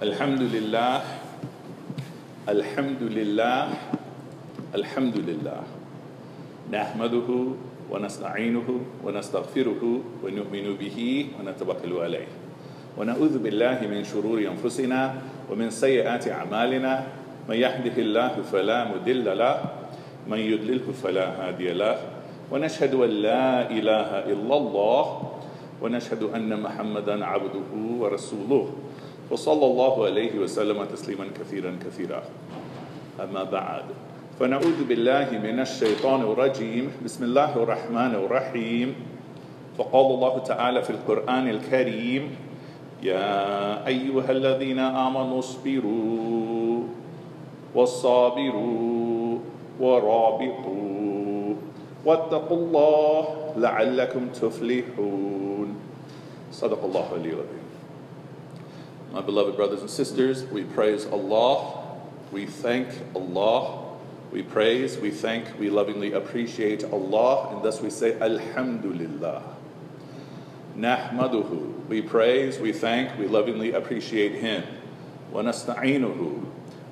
الحمد لله الحمد لله الحمد لله نحمده ونستعينه ونستغفره ونؤمن به ونتوكل عليه. ونعوذ بالله من شرور أنفسنا ومن سيئات أعمالنا. من يهده الله فلا مضل له من يضلله فلا هادي له. ونشهد أن لا إله إلا الله ونشهد أن محمدا عبده ورسوله. وصلى الله عليه وسلم تسليما كثيرا كثيرا. أما بعد فنعوذ بالله من الشيطان الرجيم. بسم الله الرحمن الرحيم. فقال الله تعالى في القرآن الكريم يا أيها الذين آمنوا اصبروا والصابروا ورابطوا واتقوا الله لعلكم تفلحون. صدق الله العظيم. My beloved brothers and sisters, we praise Allah, we thank Allah, we praise, we thank, we lovingly appreciate Allah, and thus we say Alhamdulillah. Nahmaduhu. We praise, we thank, we lovingly appreciate Him. Wa nasta'inuhu.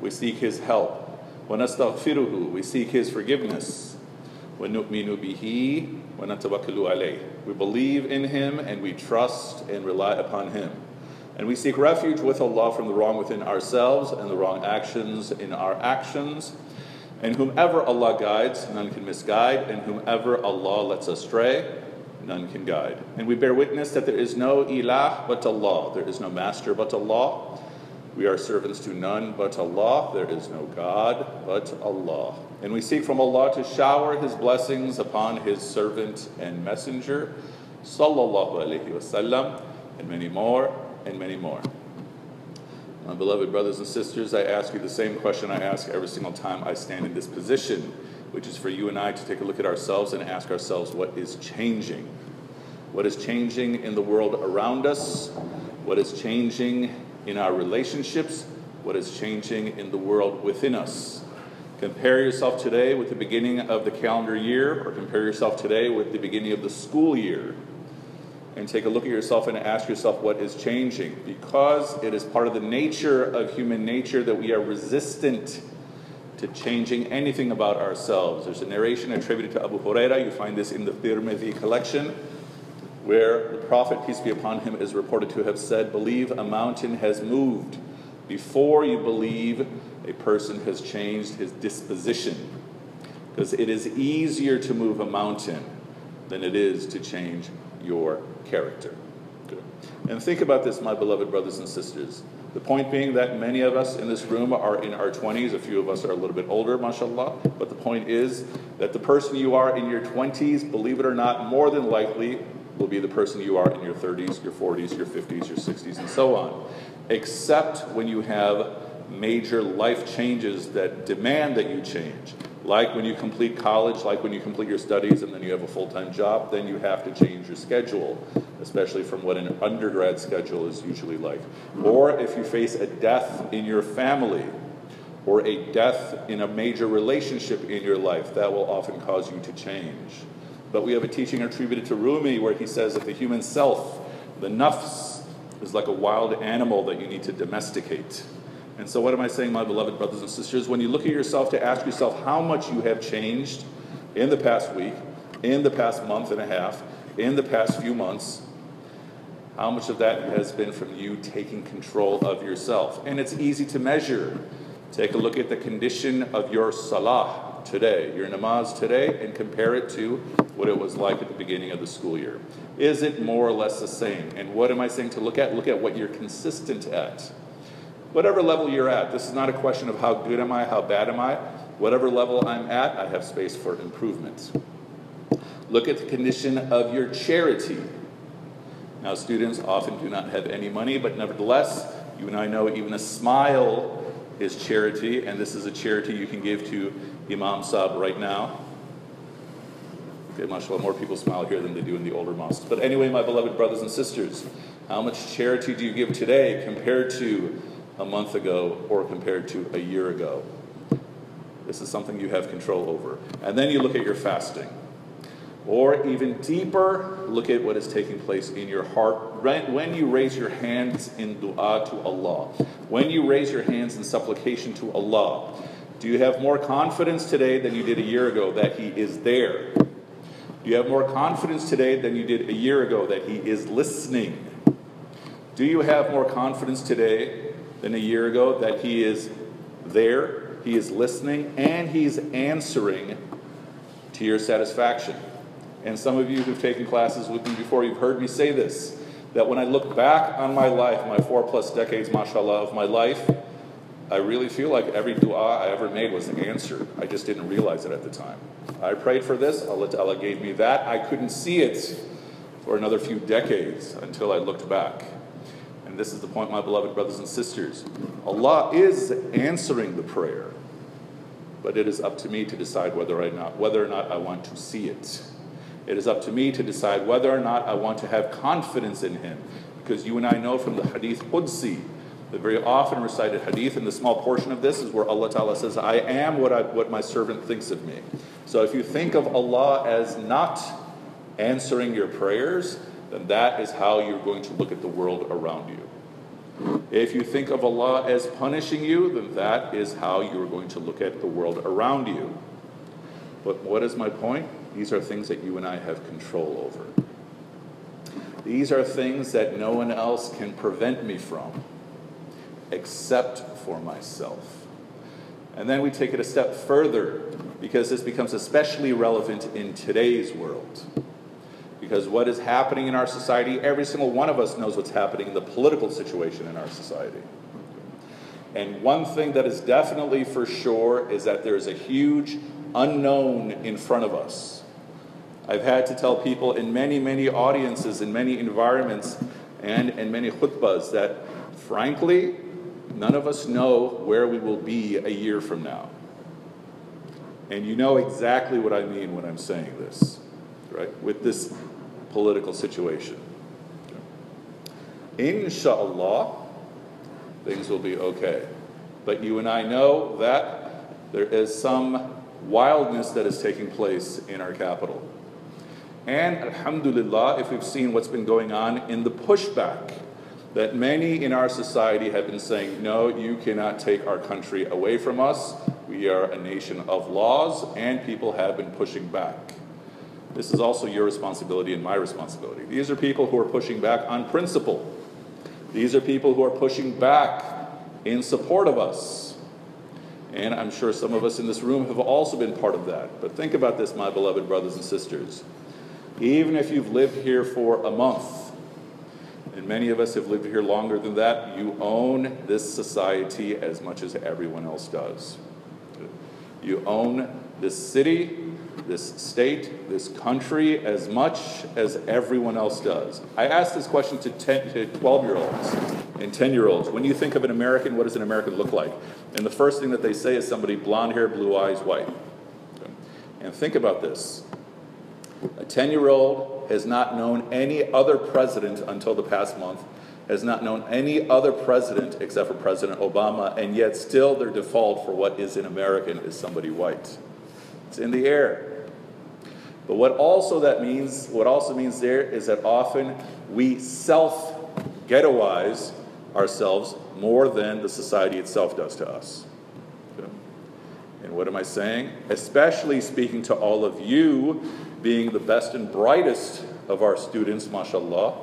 We seek His help. Wa nastaghfiruhu. We seek His forgiveness. Wa alayh. We believe in Him and we trust and rely upon Him. And we seek refuge with Allah from the wrong within ourselves and the wrong actions in our actions. And whomever Allah guides, none can misguide, and whomever Allah lets astray, none can guide. And we bear witness that there is no ilah but Allah, there is no master but Allah. We are servants to none but Allah, there is no God but Allah. And we seek from Allah to shower His blessings upon His servant and messenger, sallallahu alaihi wasallam, and many more, and many more. My beloved brothers and sisters, I ask you the same question I ask every single time I stand in this position, which is for you and I to take a look at ourselves and ask ourselves what is changing. What is changing in the world around us? What is changing in our relationships? What is changing in the world within us? Compare yourself today with the beginning of the calendar year, or compare yourself today with the beginning of the school year and take a look at yourself and ask yourself what is changing. Because it is part of the nature of human nature that we are resistant to changing anything about ourselves. There's a narration attributed to Abu Huraira, you find this in the Tirmidhi collection, where the Prophet, peace be upon him, is reported to have said, Believe a mountain has moved before you believe a person has changed his disposition. Because it is easier to move a mountain than it is to change your character. Good. And think about this, my beloved brothers and sisters. The point being that many of us in this room are in our 20s, a few of us are a little bit older, mashallah. But the point is that the person you are in your 20s, believe it or not, more than likely will be the person you are in your 30s, your 40s, your 50s, your 60s, and so on. Except when you have major life changes that demand that you change. Like when you complete college, like when you complete your studies and then you have a full time job, then you have to change your schedule, especially from what an undergrad schedule is usually like. Or if you face a death in your family, or a death in a major relationship in your life, that will often cause you to change. But we have a teaching attributed to Rumi where he says that the human self, the nafs, is like a wild animal that you need to domesticate. And so, what am I saying, my beloved brothers and sisters? When you look at yourself to ask yourself how much you have changed in the past week, in the past month and a half, in the past few months, how much of that has been from you taking control of yourself? And it's easy to measure. Take a look at the condition of your salah today, your namaz today, and compare it to what it was like at the beginning of the school year. Is it more or less the same? And what am I saying to look at? Look at what you're consistent at whatever level you're at. This is not a question of how good am I, how bad am I. Whatever level I'm at, I have space for improvement. Look at the condition of your charity. Now, students often do not have any money, but nevertheless, you and I know even a smile is charity, and this is a charity you can give to Imam Saab right now. Okay, mashallah, more people smile here than they do in the older mosques. But anyway, my beloved brothers and sisters, how much charity do you give today compared to a month ago or compared to a year ago. This is something you have control over. And then you look at your fasting. Or even deeper, look at what is taking place in your heart when you raise your hands in dua to Allah. When you raise your hands in supplication to Allah, do you have more confidence today than you did a year ago that He is there? Do you have more confidence today than you did a year ago that He is listening? Do you have more confidence today than a year ago that He is there, He is listening, and He's answering to your satisfaction? And some of you who've taken classes with me before, you've heard me say this that when I look back on my life, my four plus decades, mashallah, of my life, I really feel like every dua I ever made was answered. I just didn't realize it at the time. I prayed for this, Allah Ta'ala gave me that. I couldn't see it for another few decades until I looked back. And this is the point, my beloved brothers and sisters. Allah is answering the prayer, but it is up to me to decide whether or not, whether or not I want to see it. It is up to me to decide whether or not I want to have confidence in Him. Because you and I know from the Hadith Qudsi, the very often recited Hadith, and the small portion of this is where Allah Ta'ala says, I am what, I, what my servant thinks of me. So if you think of Allah as not answering your prayers, then that is how you're going to look at the world around you. If you think of Allah as punishing you, then that is how you're going to look at the world around you. But what is my point? These are things that you and I have control over. These are things that no one else can prevent me from except for myself. And then we take it a step further because this becomes especially relevant in today's world. Because what is happening in our society, every single one of us knows what's happening in the political situation in our society. And one thing that is definitely for sure is that there is a huge unknown in front of us. I've had to tell people in many, many audiences, in many environments, and in many khutbahs that, frankly, none of us know where we will be a year from now. And you know exactly what I mean when I'm saying this, right? With this political situation. Inshallah, things will be okay. But you and I know that there is some wildness that is taking place in our capital. And Alhamdulillah, if we've seen what's been going on in the pushback that many in our society have been saying, no, you cannot take our country away from us. We are a nation of laws, and people have been pushing back. This is also your responsibility and my responsibility. These are people who are pushing back on principle. These are people who are pushing back in support of us. And I'm sure some of us in this room have also been part of that. But think about this, my beloved brothers and sisters. Even if you've lived here for a month, and many of us have lived here longer than that, you own this society as much as everyone else does. You own this city, this state, this country as much as everyone else does. I asked this question to, 10, to 12 year olds and 10 year olds. When you think of an American, what does an American look like? And the first thing that they say is somebody blonde hair, blue eyes, white. And think about this a 10 year old has not known any other president until the past month, has not known any other president except for President Obama, and yet still their default for what is an American is somebody white. It's in the air. But what also that means, what also means there is that often we self ghettoize ourselves more than the society itself does to us. And what am I saying? Especially speaking to all of you being the best and brightest of our students, mashallah,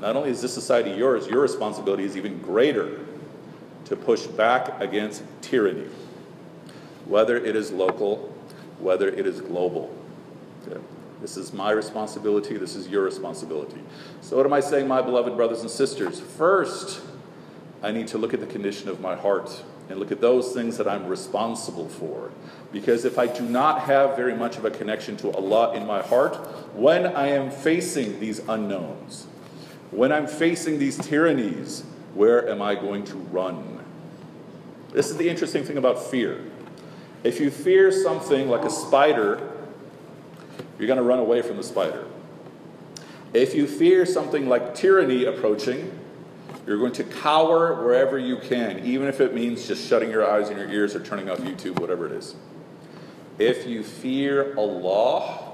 not only is this society yours, your responsibility is even greater to push back against tyranny, whether it is local, whether it is global. This is my responsibility, this is your responsibility. So, what am I saying, my beloved brothers and sisters? First, I need to look at the condition of my heart and look at those things that I'm responsible for. Because if I do not have very much of a connection to Allah in my heart, when I am facing these unknowns, when I'm facing these tyrannies, where am I going to run? This is the interesting thing about fear. If you fear something like a spider, you're going to run away from the spider. If you fear something like tyranny approaching, you're going to cower wherever you can, even if it means just shutting your eyes and your ears or turning off YouTube, whatever it is. If you fear Allah,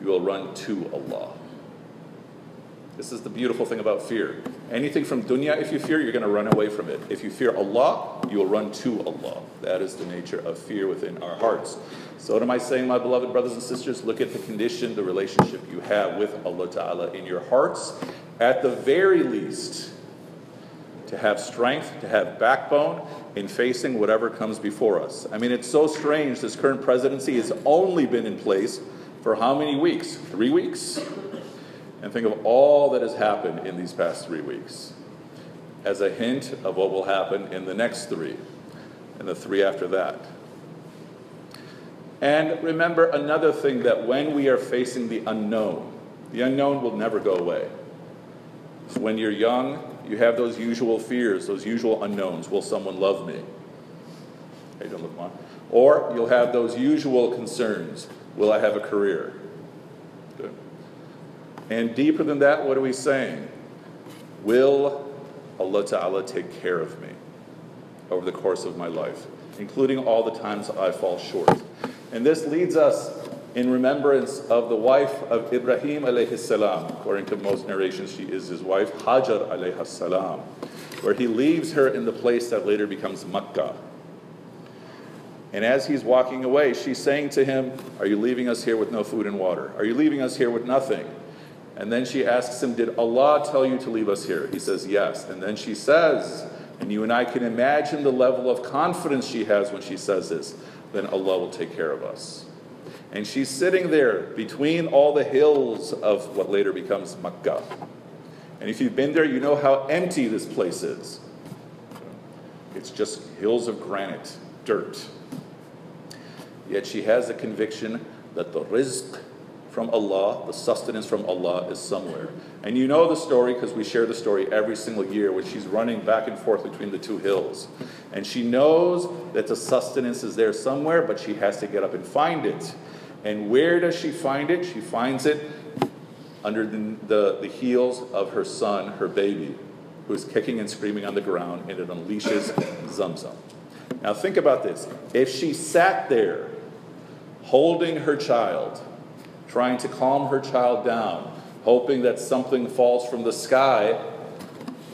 you will run to Allah. This is the beautiful thing about fear. Anything from dunya, if you fear, you're going to run away from it. If you fear Allah, you will run to Allah. That is the nature of fear within our hearts. So, what am I saying, my beloved brothers and sisters? Look at the condition, the relationship you have with Allah Ta'ala in your hearts. At the very least, to have strength, to have backbone in facing whatever comes before us. I mean, it's so strange. This current presidency has only been in place for how many weeks? Three weeks? And think of all that has happened in these past three weeks as a hint of what will happen in the next three and the three after that. And remember another thing that when we are facing the unknown, the unknown will never go away. So when you're young, you have those usual fears, those usual unknowns. Will someone love me? Hey, don't look on. Or you'll have those usual concerns. Will I have a career? And deeper than that, what are we saying? Will Allah Ta'ala take care of me over the course of my life, including all the times I fall short? And this leads us in remembrance of the wife of Ibrahim alayhi salam. According to most narrations, she is his wife, Hajar alayhi salam, where he leaves her in the place that later becomes Makkah. And as he's walking away, she's saying to him, Are you leaving us here with no food and water? Are you leaving us here with nothing? And then she asks him, Did Allah tell you to leave us here? He says, Yes. And then she says, and you and I can imagine the level of confidence she has when she says this, then Allah will take care of us. And she's sitting there between all the hills of what later becomes Makkah. And if you've been there, you know how empty this place is. It's just hills of granite, dirt. Yet she has a conviction that the rizq from Allah, the sustenance from Allah, is somewhere. And you know the story because we share the story every single year when she's running back and forth between the two hills. And she knows that the sustenance is there somewhere, but she has to get up and find it. And where does she find it? She finds it under the, the, the heels of her son, her baby, who is kicking and screaming on the ground, and it unleashes Zamzam. Now, think about this. If she sat there holding her child, trying to calm her child down, hoping that something falls from the sky,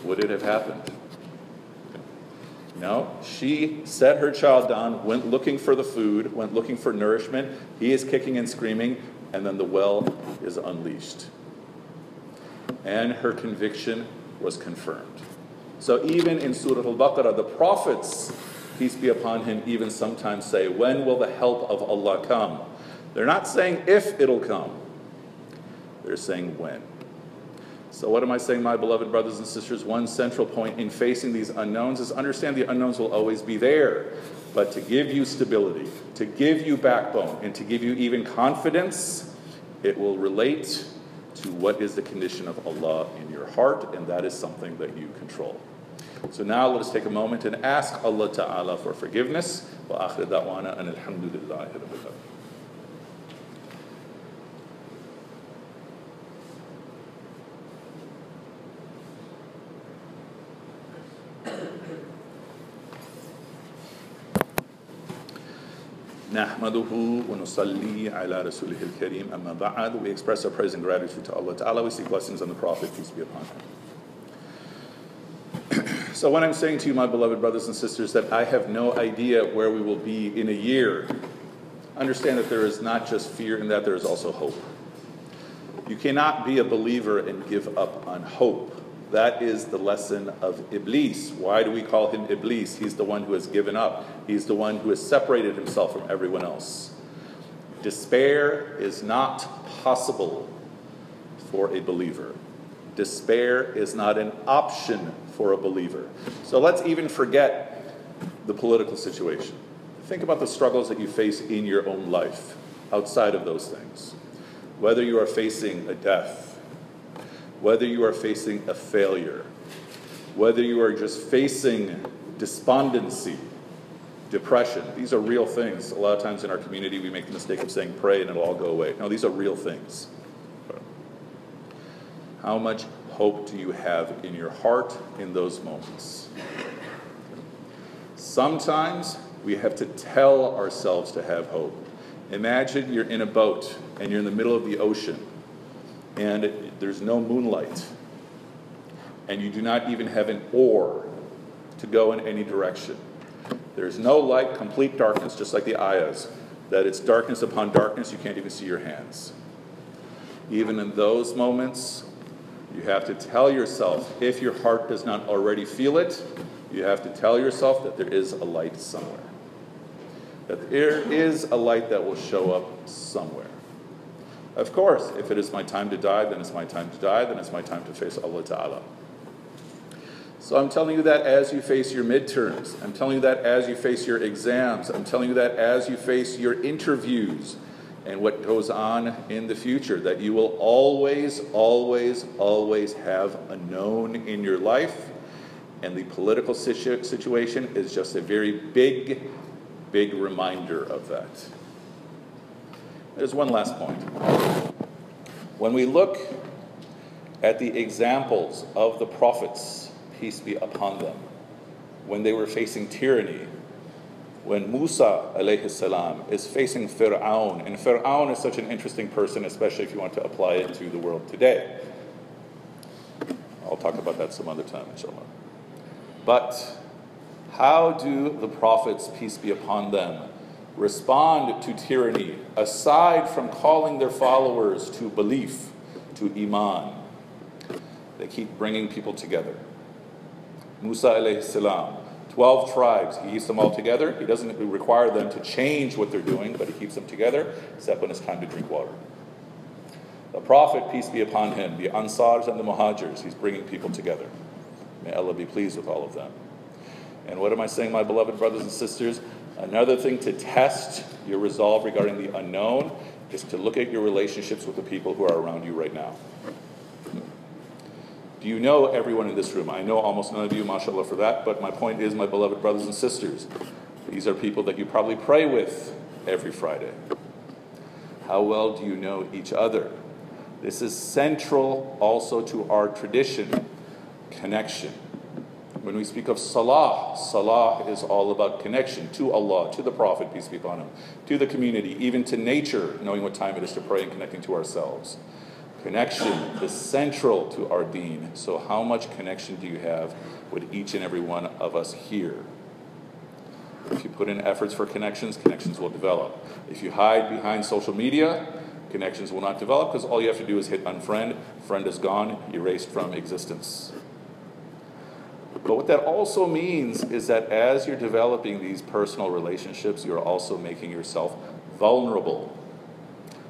would it have happened? No, she set her child down, went looking for the food, went looking for nourishment. He is kicking and screaming, and then the well is unleashed. And her conviction was confirmed. So even in Surah Al Baqarah, the prophets, peace be upon him, even sometimes say, When will the help of Allah come? They're not saying if it'll come, they're saying when. So, what am I saying, my beloved brothers and sisters? One central point in facing these unknowns is understand the unknowns will always be there. But to give you stability, to give you backbone, and to give you even confidence, it will relate to what is the condition of Allah in your heart, and that is something that you control. So now let us take a moment and ask Allah Ta'ala for forgiveness. Wa akhir da'wana and alhamdulillahi نحمده ونصلي على رسوله الكريم أما بعد We express our praise and gratitude to Allah Ta'ala We seek blessings on the Prophet, peace be upon him So when I'm saying to you, my beloved brothers and sisters, that I have no idea where we will be in a year, understand that there is not just fear in that, there is also hope. You cannot be a believer and give up on hope. That is the lesson of Iblis. Why do we call him Iblis? He's the one who has given up, he's the one who has separated himself from everyone else. Despair is not possible for a believer. Despair is not an option for a believer. So let's even forget the political situation. Think about the struggles that you face in your own life outside of those things. Whether you are facing a death, whether you are facing a failure, whether you are just facing despondency, depression, these are real things. A lot of times in our community, we make the mistake of saying pray and it'll all go away. No, these are real things. How much hope do you have in your heart in those moments? Sometimes we have to tell ourselves to have hope. Imagine you're in a boat and you're in the middle of the ocean and there's no moonlight and you do not even have an oar to go in any direction. There's no light, complete darkness, just like the ayahs, that it's darkness upon darkness, you can't even see your hands. Even in those moments, you have to tell yourself, if your heart does not already feel it, you have to tell yourself that there is a light somewhere. That there is a light that will show up somewhere. Of course, if it is my time to die, then it's my time to die, then it's my time to face Allah Ta'ala. So I'm telling you that as you face your midterms. I'm telling you that as you face your exams. I'm telling you that as you face your interviews and what goes on in the future, that you will always, always, always have a known in your life. And the political situ- situation is just a very big, big reminder of that. There's one last point. When we look at the examples of the prophets, peace be upon them, when they were facing tyranny, when Musa alayhi salam is facing Fir'aun, and Fir'aun is such an interesting person, especially if you want to apply it to the world today. I'll talk about that some other time, inshallah. But how do the prophets, peace be upon them, respond to tyranny aside from calling their followers to belief, to iman? They keep bringing people together. Musa alayhi salam, 12 tribes, he keeps them all together. He doesn't require them to change what they're doing, but he keeps them together, except when it's time to drink water. The Prophet, peace be upon him, the Ansars and the Muhajirs, he's bringing people together. May Allah be pleased with all of them. And what am I saying, my beloved brothers and sisters? Another thing to test your resolve regarding the unknown is to look at your relationships with the people who are around you right now. Do you know everyone in this room? I know almost none of you, mashallah, for that, but my point is, my beloved brothers and sisters, these are people that you probably pray with every Friday. How well do you know each other? This is central also to our tradition connection. When we speak of salah, salah is all about connection to Allah, to the Prophet, peace be upon him, to the community, even to nature, knowing what time it is to pray and connecting to ourselves. Connection is central to our deen. So, how much connection do you have with each and every one of us here? If you put in efforts for connections, connections will develop. If you hide behind social media, connections will not develop because all you have to do is hit unfriend, friend is gone, erased from existence. But what that also means is that as you're developing these personal relationships, you're also making yourself vulnerable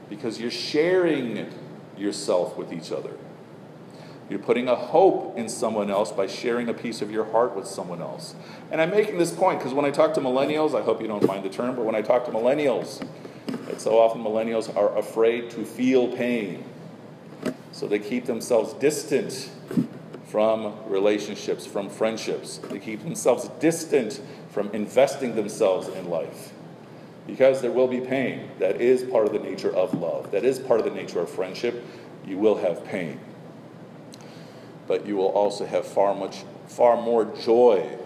because you're sharing yourself with each other. You're putting a hope in someone else by sharing a piece of your heart with someone else. And I'm making this point because when I talk to millennials, I hope you don't mind the term, but when I talk to millennials, it's so often millennials are afraid to feel pain. So they keep themselves distant from relationships, from friendships. They keep themselves distant from investing themselves in life. Because there will be pain. That is part of the nature of love. That is part of the nature of friendship. You will have pain. But you will also have far much far more joy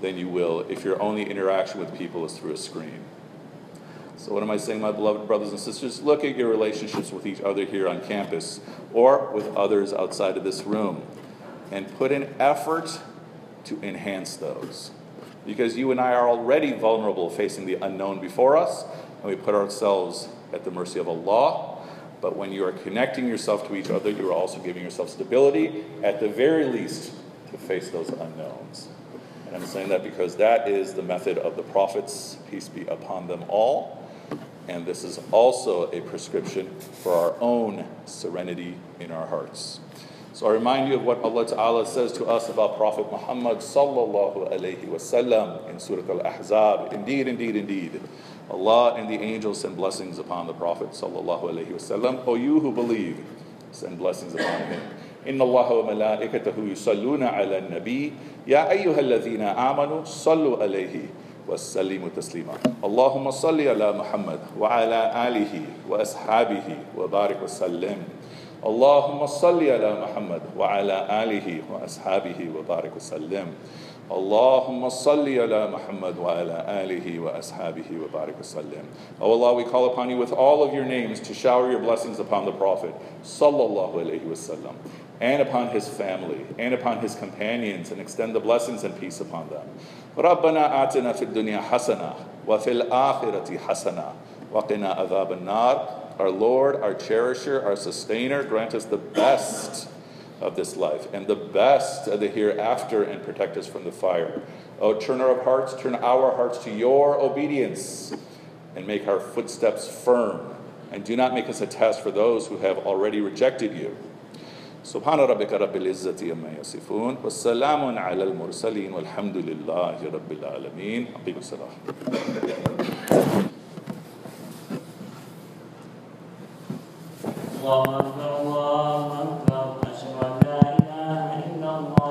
than you will if your only interaction with people is through a screen. So, what am I saying, my beloved brothers and sisters? Look at your relationships with each other here on campus or with others outside of this room and put in effort to enhance those. Because you and I are already vulnerable facing the unknown before us, and we put ourselves at the mercy of Allah. But when you are connecting yourself to each other, you are also giving yourself stability, at the very least, to face those unknowns. And I'm saying that because that is the method of the prophets, peace be upon them all. And this is also a prescription for our own serenity in our hearts. So I remind you of what Allah Ta'ala says to us about Prophet Muhammad sallallahu alayhi wasallam in Surah Al-Ahzab. Indeed, indeed, indeed. Allah and the angels send blessings upon the Prophet sallallahu alayhi wasallam. O you who believe, send blessings upon him. إن الله وملائكته يصلون على النبي يا أيها الذين آمنوا صلوا عليه وسلموا تسليما اللهم صل على محمد وعلى آله وأصحابه وبارك وسلم اللهم صل على محمد وعلى آله وأصحابه وبارك وسلم Allahumma salli ala Muhammad wa ala alihi wa ashabihi wa barik wasallim. Oh Allah, we call upon you with all of your names to shower your blessings upon the Prophet sallallahu alayhi wasallam and upon his family and upon his companions and extend the blessings and peace upon them. ربنا آتنا في الدنيا حسنة وفي الآخرة حسنة وقنا عذاب النار Our Lord, our cherisher, our sustainer, grant us the best of this life and the best of the hereafter and protect us from the fire. O turner of hearts, turn our hearts to your obedience and make our footsteps firm. And do not make us a test for those who have already rejected you. سبحان ربك رب العزة عما يصفون والسلام على المرسلين والحمد لله رب العالمين أقيم الصلاة 我